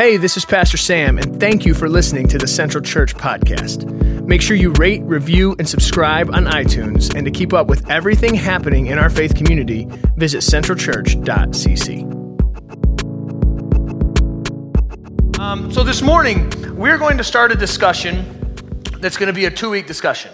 Hey, this is Pastor Sam, and thank you for listening to the Central Church podcast. Make sure you rate, review, and subscribe on iTunes. And to keep up with everything happening in our faith community, visit centralchurch.cc. Um, so, this morning, we're going to start a discussion that's going to be a two week discussion.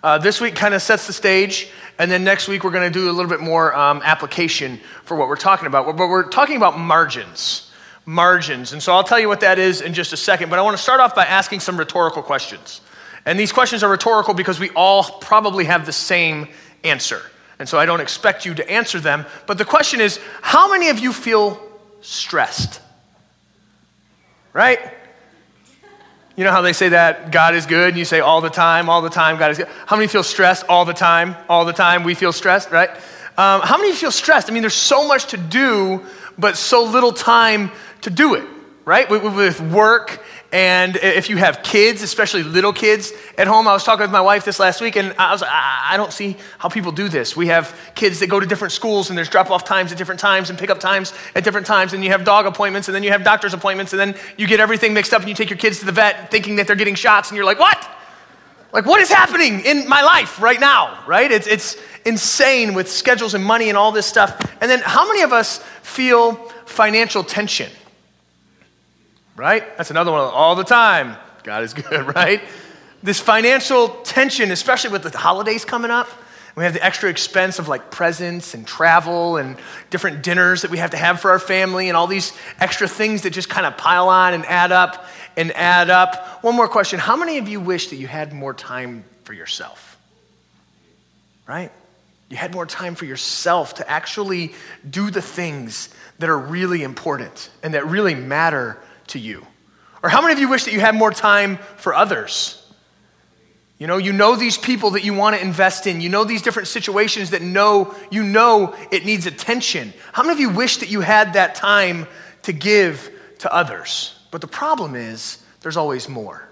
Uh, this week kind of sets the stage, and then next week, we're going to do a little bit more um, application for what we're talking about. But we're talking about margins margins. And so I'll tell you what that is in just a second, but I want to start off by asking some rhetorical questions. And these questions are rhetorical because we all probably have the same answer. And so I don't expect you to answer them. But the question is how many of you feel stressed? Right? You know how they say that God is good, and you say all the time, all the time, God is good. How many feel stressed all the time? All the time, we feel stressed, right? Um, how many feel stressed? I mean, there's so much to do, but so little time to do it, right? With, with work and if you have kids, especially little kids at home, I was talking with my wife this last week, and I was I don't see how people do this. We have kids that go to different schools, and there's drop off times at different times and pick up times at different times, and you have dog appointments, and then you have doctor's appointments, and then you get everything mixed up, and you take your kids to the vet thinking that they're getting shots, and you're like, what? Like, what is happening in my life right now, right? It's, it's insane with schedules and money and all this stuff. And then, how many of us feel financial tension? right? That's another one all the time. God is good, right? This financial tension, especially with the holidays coming up. We have the extra expense of like presents and travel and different dinners that we have to have for our family and all these extra things that just kind of pile on and add up and add up. One more question How many of you wish that you had more time for yourself? Right? You had more time for yourself to actually do the things that are really important and that really matter to you? Or how many of you wish that you had more time for others? You know, you know these people that you want to invest in. You know these different situations that know you know it needs attention. How many of you wish that you had that time to give to others? But the problem is there's always more,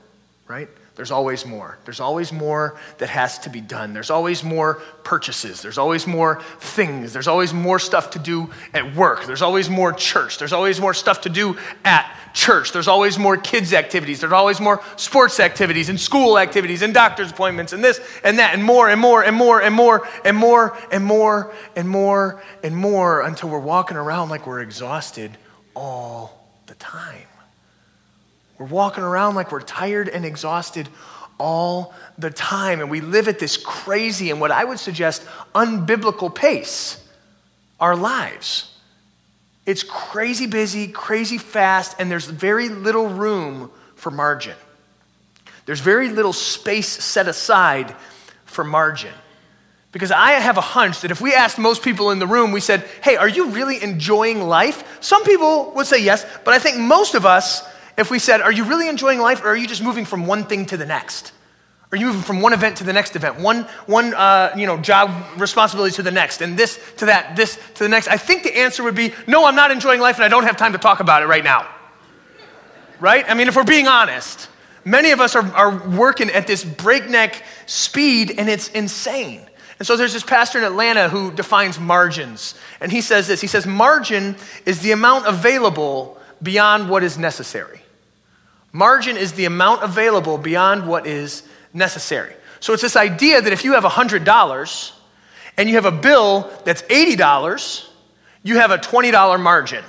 right? There's always more. There's always more that has to be done. There's always more purchases. There's always more things. There's always more stuff to do at work. There's always more church. There's always more stuff to do at church. There's always more kids' activities. There's always more sports activities and school activities and doctor's appointments and this and that and more and more and more and more and more and more and more and more until we're walking around like we're exhausted all the time. We're walking around like we're tired and exhausted all the time. And we live at this crazy and what I would suggest unbiblical pace our lives. It's crazy busy, crazy fast, and there's very little room for margin. There's very little space set aside for margin. Because I have a hunch that if we asked most people in the room, we said, Hey, are you really enjoying life? Some people would say yes, but I think most of us, if we said, Are you really enjoying life, or are you just moving from one thing to the next? Are you moving from one event to the next event, one, one uh, you know, job responsibility to the next, and this to that, this to the next? I think the answer would be no, I'm not enjoying life and I don't have time to talk about it right now. Right? I mean, if we're being honest, many of us are, are working at this breakneck speed and it's insane. And so there's this pastor in Atlanta who defines margins. And he says this he says, margin is the amount available beyond what is necessary. Margin is the amount available beyond what is necessary. So it's this idea that if you have $100 and you have a bill that's $80, you have a $20 margin.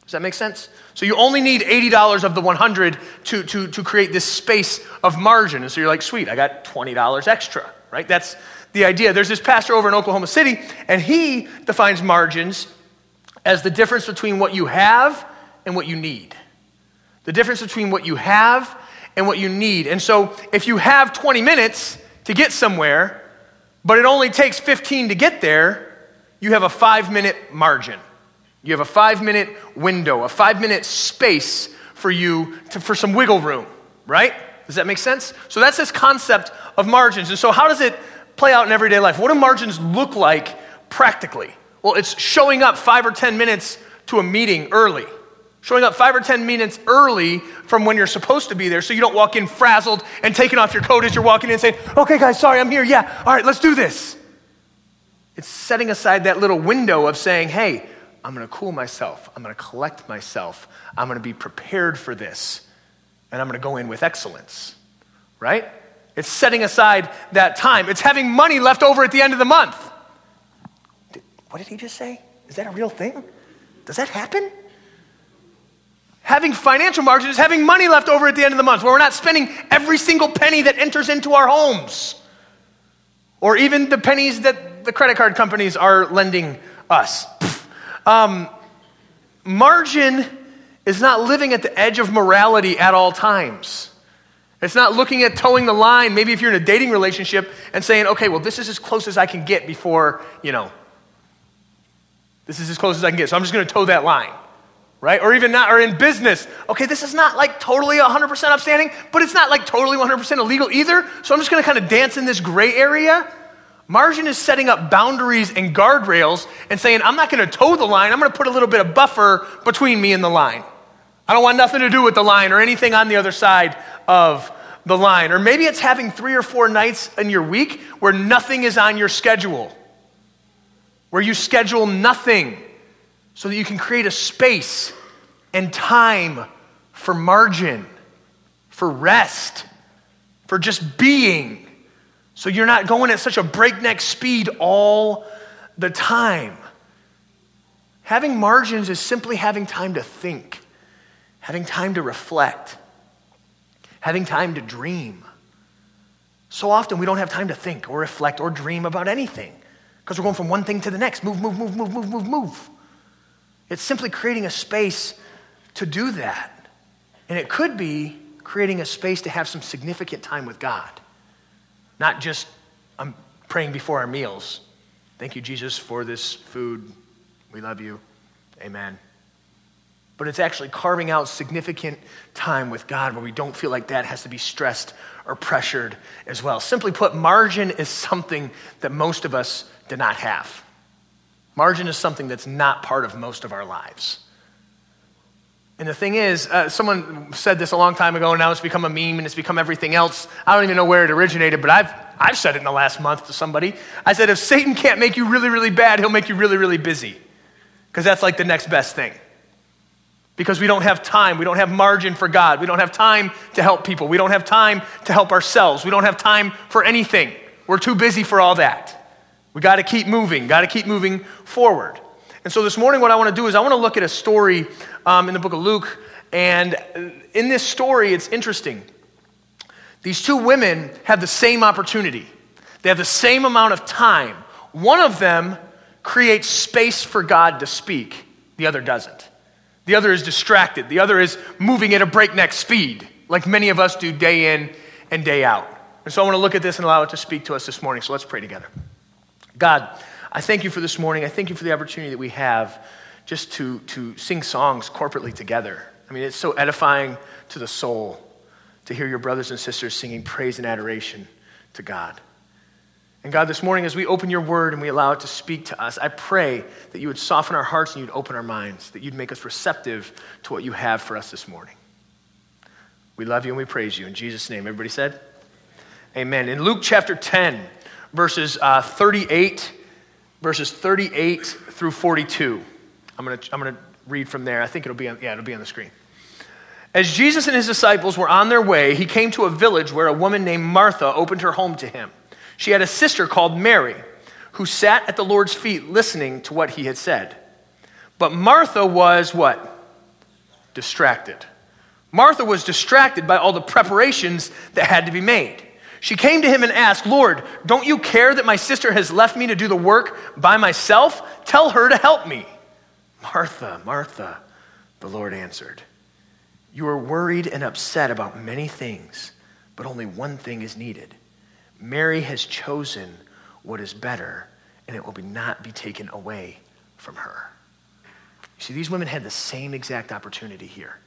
Does that make sense? So you only need $80 of the 100 to, to, to create this space of margin. And so you're like, sweet, I got $20 extra, right? That's the idea. There's this pastor over in Oklahoma City, and he defines margins as the difference between what you have and what you need. The difference between what you have and what you need. And so if you have 20 minutes to get somewhere, but it only takes 15 to get there, you have a five minute margin. You have a five minute window, a five minute space for you to, for some wiggle room, right? Does that make sense? So that's this concept of margins. And so, how does it play out in everyday life? What do margins look like practically? Well, it's showing up five or 10 minutes to a meeting early showing up five or 10 minutes early from when you're supposed to be there so you don't walk in frazzled and taking off your coat as you're walking in saying, okay, guys, sorry, I'm here. Yeah, all right, let's do this. It's setting aside that little window of saying, hey, I'm going to cool myself. I'm going to collect myself. I'm going to be prepared for this. And I'm going to go in with excellence. Right? It's setting aside that time. It's having money left over at the end of the month. What did he just say? Is that a real thing? Does that happen? Having financial margin is having money left over at the end of the month where we're not spending every single penny that enters into our homes or even the pennies that the credit card companies are lending us. Um, margin is not living at the edge of morality at all times. It's not looking at toeing the line, maybe if you're in a dating relationship and saying, okay, well, this is as close as I can get before, you know, this is as close as I can get. So I'm just going to toe that line, right? Or even not, or in business, okay, this is not like totally 100% upstanding, but it's not like totally 100% illegal either. So I'm just going to kind of dance in this gray area. Margin is setting up boundaries and guardrails and saying, I'm not going to toe the line. I'm going to put a little bit of buffer between me and the line. I don't want nothing to do with the line or anything on the other side of the line. Or maybe it's having three or four nights in your week where nothing is on your schedule, where you schedule nothing so that you can create a space and time for margin, for rest, for just being. So you're not going at such a breakneck speed all the time. Having margins is simply having time to think, having time to reflect, having time to dream. So often we don't have time to think or reflect or dream about anything because we're going from one thing to the next. Move, move, move, move, move, move, move. It's simply creating a space to do that. And it could be creating a space to have some significant time with God. Not just I'm praying before our meals. Thank you, Jesus, for this food. We love you. Amen. But it's actually carving out significant time with God where we don't feel like that has to be stressed or pressured as well. Simply put, margin is something that most of us do not have. Margin is something that's not part of most of our lives. And the thing is, uh, someone said this a long time ago, and now it's become a meme and it's become everything else. I don't even know where it originated, but I've, I've said it in the last month to somebody. I said, if Satan can't make you really, really bad, he'll make you really, really busy. Because that's like the next best thing. Because we don't have time. We don't have margin for God. We don't have time to help people. We don't have time to help ourselves. We don't have time for anything. We're too busy for all that. We got to keep moving, got to keep moving forward. And so this morning, what I want to do is I want to look at a story um, in the book of Luke. And in this story, it's interesting. These two women have the same opportunity, they have the same amount of time. One of them creates space for God to speak, the other doesn't. The other is distracted, the other is moving at a breakneck speed, like many of us do day in and day out. And so I want to look at this and allow it to speak to us this morning. So let's pray together. God, I thank you for this morning. I thank you for the opportunity that we have just to, to sing songs corporately together. I mean, it's so edifying to the soul to hear your brothers and sisters singing praise and adoration to God. And God, this morning, as we open your word and we allow it to speak to us, I pray that you would soften our hearts and you'd open our minds, that you'd make us receptive to what you have for us this morning. We love you and we praise you. In Jesus' name, everybody said, Amen. In Luke chapter 10, verses uh, 38, verses 38 through 42. I'm going to I'm going to read from there. I think it'll be on, yeah, it'll be on the screen. As Jesus and his disciples were on their way, he came to a village where a woman named Martha opened her home to him. She had a sister called Mary who sat at the Lord's feet listening to what he had said. But Martha was what? Distracted. Martha was distracted by all the preparations that had to be made. She came to him and asked, Lord, don't you care that my sister has left me to do the work by myself? Tell her to help me. Martha, Martha, the Lord answered, You are worried and upset about many things, but only one thing is needed. Mary has chosen what is better, and it will be not be taken away from her. You see, these women had the same exact opportunity here.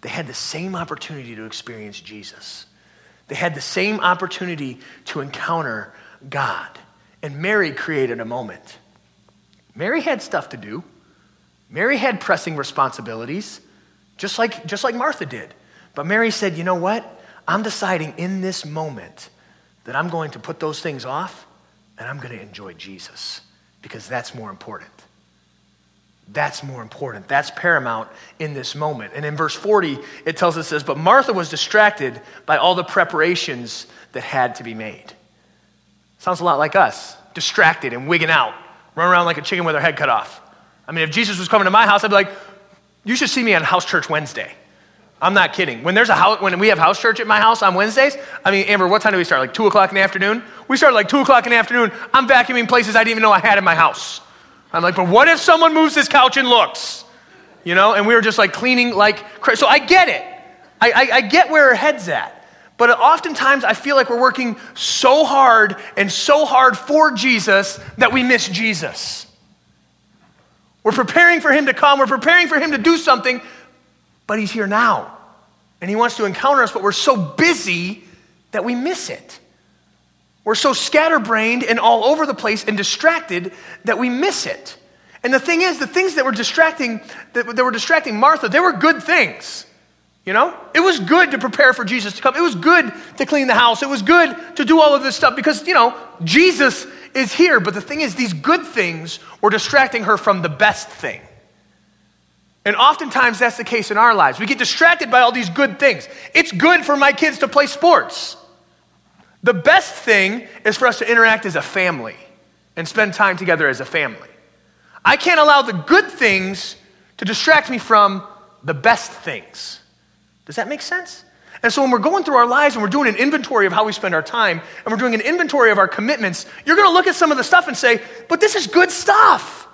They had the same opportunity to experience Jesus. They had the same opportunity to encounter God. And Mary created a moment. Mary had stuff to do. Mary had pressing responsibilities, just like, just like Martha did. But Mary said, you know what? I'm deciding in this moment that I'm going to put those things off and I'm going to enjoy Jesus because that's more important. That's more important. That's paramount in this moment. And in verse 40, it tells us this, but Martha was distracted by all the preparations that had to be made. Sounds a lot like us, distracted and wigging out, running around like a chicken with her head cut off. I mean, if Jesus was coming to my house, I'd be like, you should see me on house church Wednesday. I'm not kidding. When there's a house, when we have house church at my house on Wednesdays, I mean, Amber, what time do we start? Like two o'clock in the afternoon? We start like two o'clock in the afternoon. I'm vacuuming places I didn't even know I had in my house. I'm like, but what if someone moves this couch and looks? You know, and we were just like cleaning like crazy. So I get it. I, I, I get where her head's at. But oftentimes I feel like we're working so hard and so hard for Jesus that we miss Jesus. We're preparing for him to come, we're preparing for him to do something, but he's here now. And he wants to encounter us, but we're so busy that we miss it. We're so scatterbrained and all over the place and distracted that we miss it. And the thing is, the things that were distracting, that, that were distracting Martha, they were good things. You know? It was good to prepare for Jesus to come. It was good to clean the house. It was good to do all of this stuff because, you know, Jesus is here. But the thing is, these good things were distracting her from the best thing. And oftentimes that's the case in our lives. We get distracted by all these good things. It's good for my kids to play sports. The best thing is for us to interact as a family and spend time together as a family. I can't allow the good things to distract me from the best things. Does that make sense? And so when we're going through our lives and we're doing an inventory of how we spend our time and we're doing an inventory of our commitments, you're going to look at some of the stuff and say, but this is good stuff.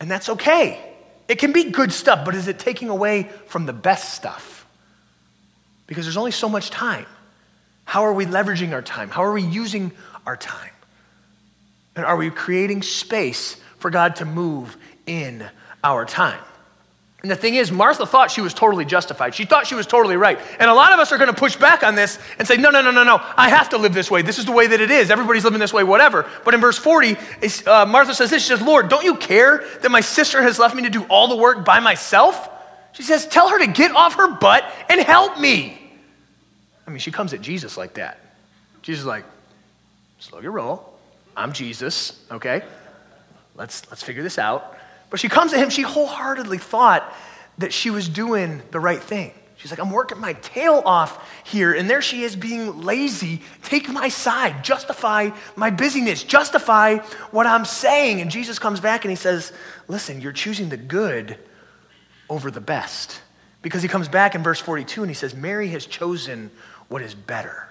And that's okay. It can be good stuff, but is it taking away from the best stuff? Because there's only so much time. How are we leveraging our time? How are we using our time? And are we creating space for God to move in our time? And the thing is, Martha thought she was totally justified. She thought she was totally right. And a lot of us are going to push back on this and say, no, no, no, no, no. I have to live this way. This is the way that it is. Everybody's living this way, whatever. But in verse 40, uh, Martha says this She says, Lord, don't you care that my sister has left me to do all the work by myself? She says, Tell her to get off her butt and help me. I mean, she comes at Jesus like that. Jesus is like, slow your roll. I'm Jesus, okay? Let's, let's figure this out. But she comes at him, she wholeheartedly thought that she was doing the right thing. She's like, I'm working my tail off here, and there she is being lazy. Take my side, justify my busyness, justify what I'm saying. And Jesus comes back and he says, Listen, you're choosing the good over the best. Because he comes back in verse 42 and he says, Mary has chosen what is better.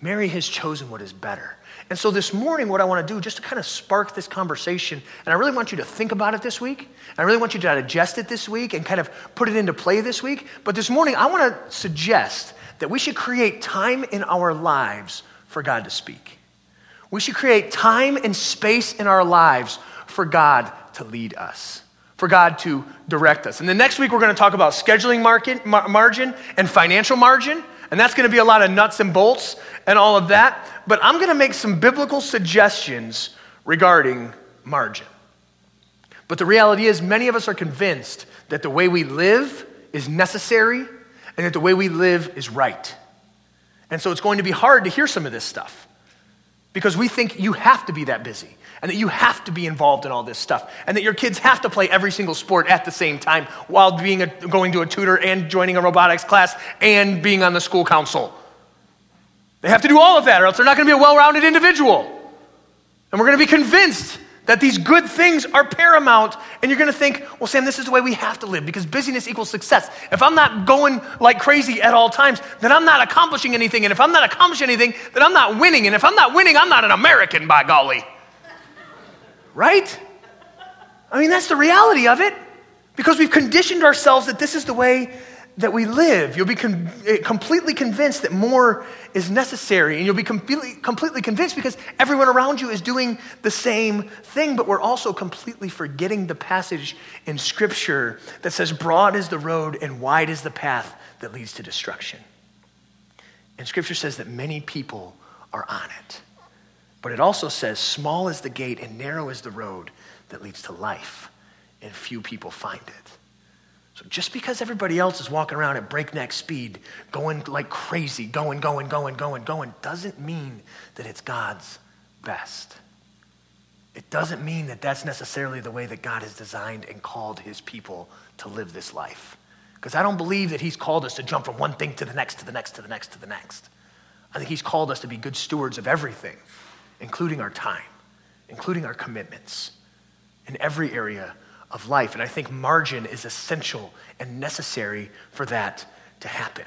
Mary has chosen what is better. And so this morning, what I want to do, just to kind of spark this conversation, and I really want you to think about it this week. I really want you to digest it this week and kind of put it into play this week. But this morning, I want to suggest that we should create time in our lives for God to speak. We should create time and space in our lives for God to lead us, for God to direct us. And the next week, we're going to talk about scheduling market, margin and financial margin. And that's going to be a lot of nuts and bolts and all of that. But I'm going to make some biblical suggestions regarding margin. But the reality is, many of us are convinced that the way we live is necessary and that the way we live is right. And so it's going to be hard to hear some of this stuff because we think you have to be that busy and that you have to be involved in all this stuff, and that your kids have to play every single sport at the same time while being a, going to a tutor and joining a robotics class and being on the school council. They have to do all of that, or else they're not going to be a well rounded individual. And we're going to be convinced that these good things are paramount, and you're going to think, well, Sam, this is the way we have to live because busyness equals success. If I'm not going like crazy at all times, then I'm not accomplishing anything. And if I'm not accomplishing anything, then I'm not winning. And if I'm not winning, I'm not an American, by golly right? I mean, that's the reality of it because we've conditioned ourselves that this is the way that we live. You'll be eh, completely convinced that more is necessary, and you'll be completely, completely convinced because everyone around you is doing the same thing, but we're also completely forgetting the passage in Scripture that says, Broad is the road and wide is the path that leads to destruction. And Scripture says that many people are on it. But it also says, Small is the gate and narrow is the road that leads to life, and few people find it. So just because everybody else is walking around at breakneck speed, going like crazy, going, going, going, going, going, doesn't mean that it's God's best. it doesn't mean that that's necessarily the way that God has designed and called his people to live this life. Because I don't believe that he's called us to jump from one thing to the next, to the next, to the next, to the next. I think he's called us to be good stewards of everything, including our time, including our commitments in every area of life. And I think margin is essential and necessary for that to happen.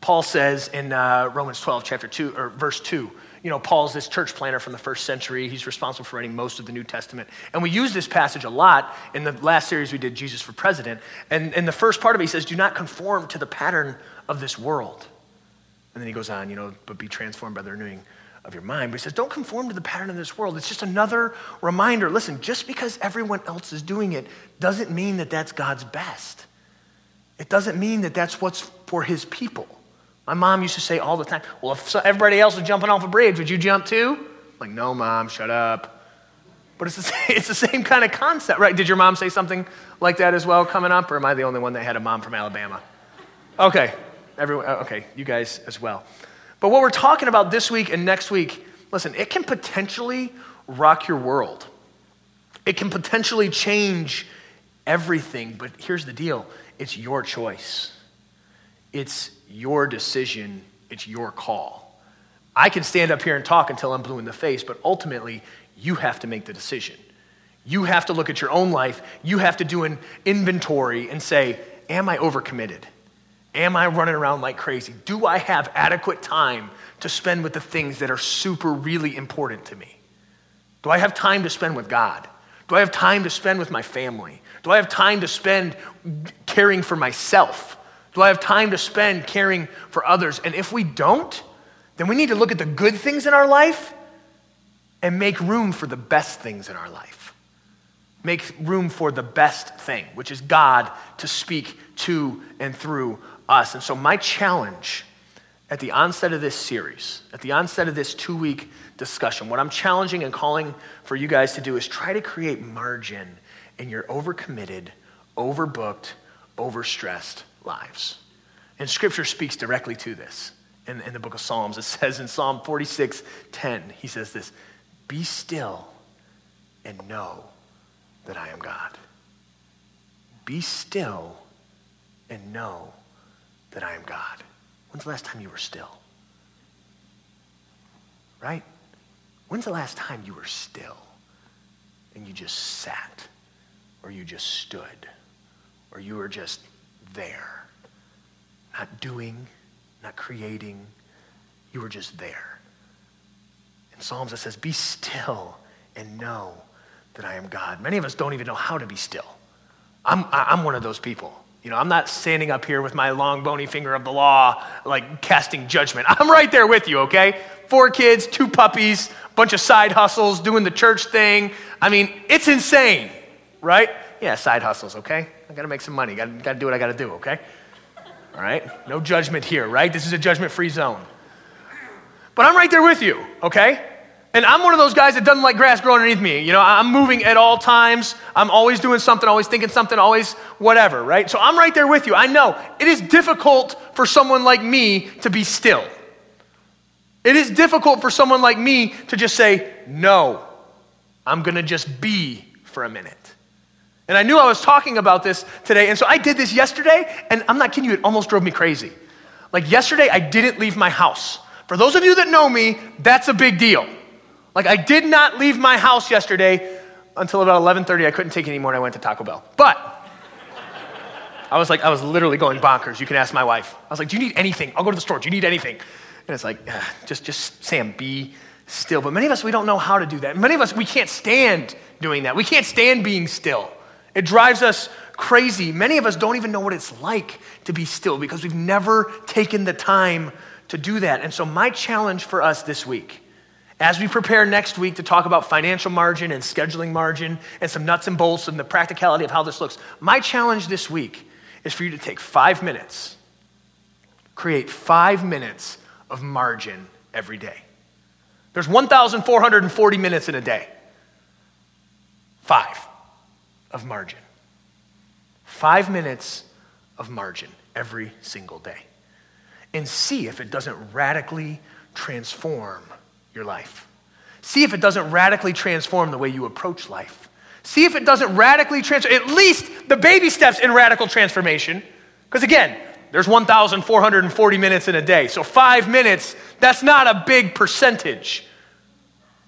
Paul says in uh, Romans 12, chapter 2, or verse 2, you know, Paul's this church planner from the first century. He's responsible for writing most of the New Testament. And we use this passage a lot in the last series we did, Jesus for President. And in the first part of it, he says, Do not conform to the pattern of this world. And then he goes on, you know, but be transformed by the renewing of your mind. But he says, Don't conform to the pattern of this world. It's just another reminder. Listen, just because everyone else is doing it doesn't mean that that's God's best. It doesn't mean that that's what's for his people. My mom used to say all the time, Well, if everybody else was jumping off a bridge, would you jump too? I'm like, no, mom, shut up. But it's the, same, it's the same kind of concept, right? Did your mom say something like that as well coming up, or am I the only one that had a mom from Alabama? Okay, everyone, okay, you guys as well. But what we're talking about this week and next week, listen, it can potentially rock your world. It can potentially change everything, but here's the deal it's your choice. It's your decision, it's your call. I can stand up here and talk until I'm blue in the face, but ultimately, you have to make the decision. You have to look at your own life. You have to do an inventory and say, Am I overcommitted? Am I running around like crazy? Do I have adequate time to spend with the things that are super, really important to me? Do I have time to spend with God? Do I have time to spend with my family? Do I have time to spend caring for myself? Do I have time to spend caring for others? And if we don't, then we need to look at the good things in our life and make room for the best things in our life. Make room for the best thing, which is God to speak to and through us. And so, my challenge at the onset of this series, at the onset of this two week discussion, what I'm challenging and calling for you guys to do is try to create margin in your overcommitted, overbooked, overstressed lives. And scripture speaks directly to this in, in the book of Psalms. It says in Psalm 46 10, he says this Be still and know that I am God. Be still and know that I am God. When's the last time you were still? Right? When's the last time you were still and you just sat or you just stood or you were just there. Not doing, not creating. You were just there. In Psalms, it says, Be still and know that I am God. Many of us don't even know how to be still. I'm, I'm one of those people. You know, I'm not standing up here with my long, bony finger of the law, like casting judgment. I'm right there with you, okay? Four kids, two puppies, bunch of side hustles, doing the church thing. I mean, it's insane, right? Yeah, side hustles, okay? I gotta make some money. Gotta, gotta do what I gotta do, okay? All right? No judgment here, right? This is a judgment free zone. But I'm right there with you, okay? And I'm one of those guys that doesn't like grass growing underneath me. You know, I'm moving at all times. I'm always doing something, always thinking something, always whatever, right? So I'm right there with you. I know it is difficult for someone like me to be still. It is difficult for someone like me to just say, no, I'm gonna just be for a minute. And I knew I was talking about this today. And so I did this yesterday, and I'm not kidding you, it almost drove me crazy. Like yesterday, I didn't leave my house. For those of you that know me, that's a big deal. Like I did not leave my house yesterday until about 11:30. I couldn't take it anymore and I went to Taco Bell. But I was like, I was literally going bonkers. You can ask my wife. I was like, Do you need anything? I'll go to the store. Do you need anything? And it's like, ah, just, just Sam, be still. But many of us, we don't know how to do that. Many of us, we can't stand doing that. We can't stand being still. It drives us crazy. Many of us don't even know what it's like to be still because we've never taken the time to do that. And so, my challenge for us this week, as we prepare next week to talk about financial margin and scheduling margin and some nuts and bolts and the practicality of how this looks, my challenge this week is for you to take five minutes, create five minutes of margin every day. There's 1,440 minutes in a day. Five of margin. Five minutes of margin every single day. And see if it doesn't radically transform your life. See if it doesn't radically transform the way you approach life. See if it doesn't radically transform, at least the baby steps in radical transformation. Because again, there's 1,440 minutes in a day. So five minutes, that's not a big percentage.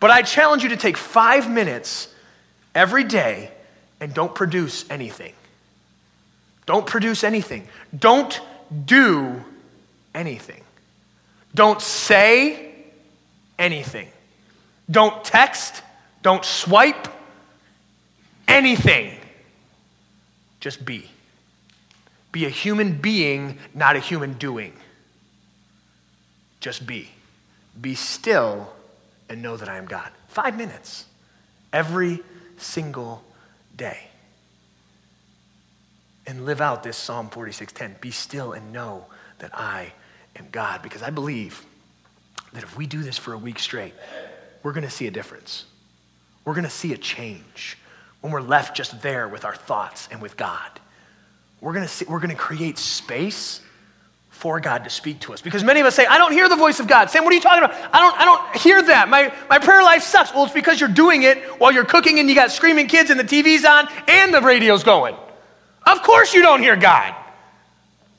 But I challenge you to take five minutes every day and don't produce anything. Don't produce anything. Don't do anything. Don't say anything. Don't text. Don't swipe anything. Just be. Be a human being, not a human doing. Just be. Be still and know that I am God. Five minutes every single day. And live out this Psalm 46:10. Be still and know that I am God. Because I believe that if we do this for a week straight, we're going to see a difference. We're going to see a change when we're left just there with our thoughts and with God. We're going to, see, we're going to create space for God to speak to us. Because many of us say, I don't hear the voice of God. Sam, what are you talking about? I don't, I don't hear that. My, my prayer life sucks. Well, it's because you're doing it while you're cooking and you got screaming kids and the TV's on and the radio's going. Of course you don't hear God.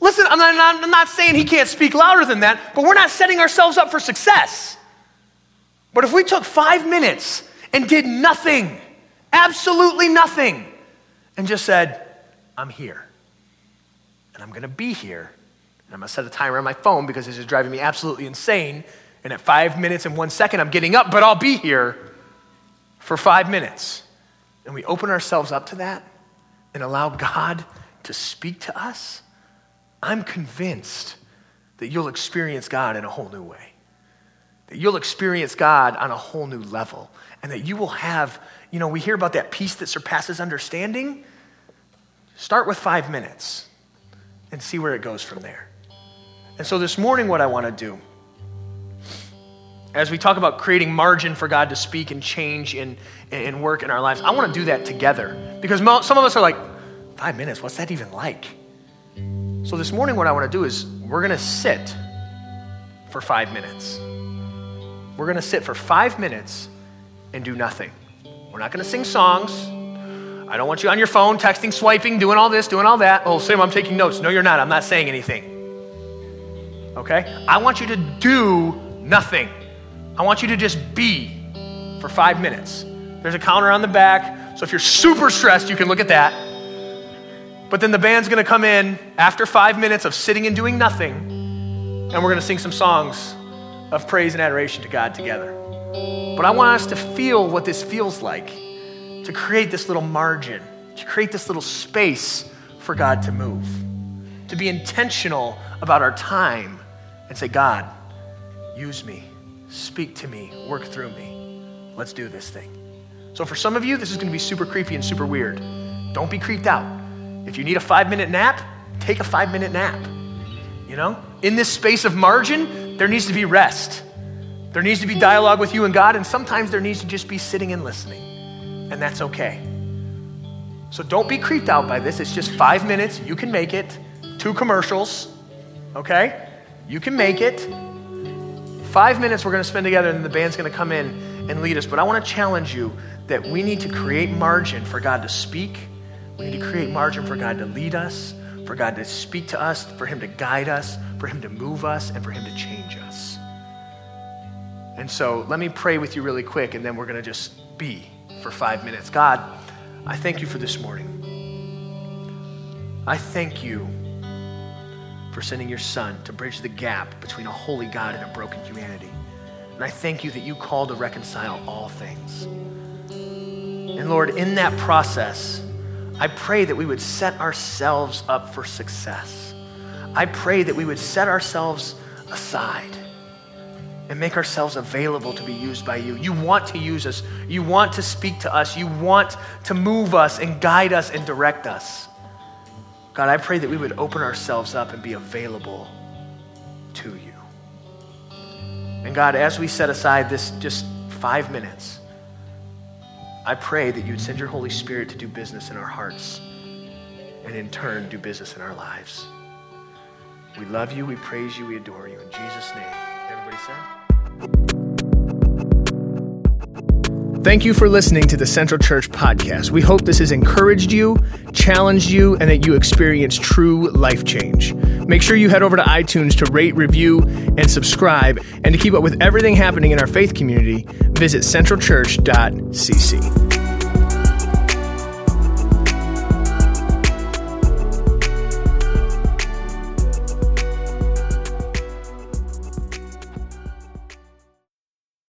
Listen, I'm not, I'm not saying he can't speak louder than that, but we're not setting ourselves up for success. But if we took five minutes and did nothing, absolutely nothing, and just said, I'm here, and I'm going to be here, and I'm going to set a timer on my phone because this is driving me absolutely insane, and at five minutes and one second, I'm getting up, but I'll be here for five minutes. And we open ourselves up to that and allow God to speak to us, I'm convinced that you'll experience God in a whole new way that you'll experience God on a whole new level, and that you will have, you know, we hear about that peace that surpasses understanding. Start with five minutes and see where it goes from there. And so this morning, what I want to do, as we talk about creating margin for God to speak and change and, and work in our lives, I want to do that together. Because some of us are like, five minutes, what's that even like? So this morning, what I want to do is we're going to sit for five minutes. We're going to sit for five minutes and do nothing. We're not going to sing songs. I don't want you on your phone, texting, swiping, doing all this, doing all that. Oh, Sam, I'm taking notes. No, you're not. I'm not saying anything. Okay? I want you to do nothing. I want you to just be for five minutes. There's a counter on the back, so if you're super stressed, you can look at that. But then the band's gonna come in after five minutes of sitting and doing nothing, and we're gonna sing some songs of praise and adoration to God together. But I want us to feel what this feels like to create this little margin, to create this little space for God to move, to be intentional about our time and say, God, use me, speak to me, work through me. Let's do this thing. So, for some of you, this is going to be super creepy and super weird. Don't be creeped out. If you need a five minute nap, take a five minute nap. You know? In this space of margin, there needs to be rest. There needs to be dialogue with you and God, and sometimes there needs to just be sitting and listening. And that's okay. So don't be creeped out by this. It's just five minutes. You can make it. Two commercials, okay? You can make it. Five minutes we're going to spend together, and the band's going to come in and lead us. But I want to challenge you that we need to create margin for God to speak. We need to create margin for God to lead us for God to speak to us, for Him to guide us, for Him to move us, and for Him to change us. And so let me pray with you really quick, and then we're going to just be for five minutes. God, I thank you for this morning. I thank you for sending your Son to bridge the gap between a holy God and a broken humanity. And I thank you that you call to reconcile all things. And Lord, in that process, I pray that we would set ourselves up for success. I pray that we would set ourselves aside and make ourselves available to be used by you. You want to use us. You want to speak to us. You want to move us and guide us and direct us. God, I pray that we would open ourselves up and be available to you. And God, as we set aside this just five minutes, I pray that you'd send your Holy Spirit to do business in our hearts and in turn do business in our lives. We love you, we praise you, we adore you. In Jesus' name. Everybody said? Thank you for listening to the Central Church podcast. We hope this has encouraged you, challenged you, and that you experience true life change. Make sure you head over to iTunes to rate, review, and subscribe. And to keep up with everything happening in our faith community, visit centralchurch.cc.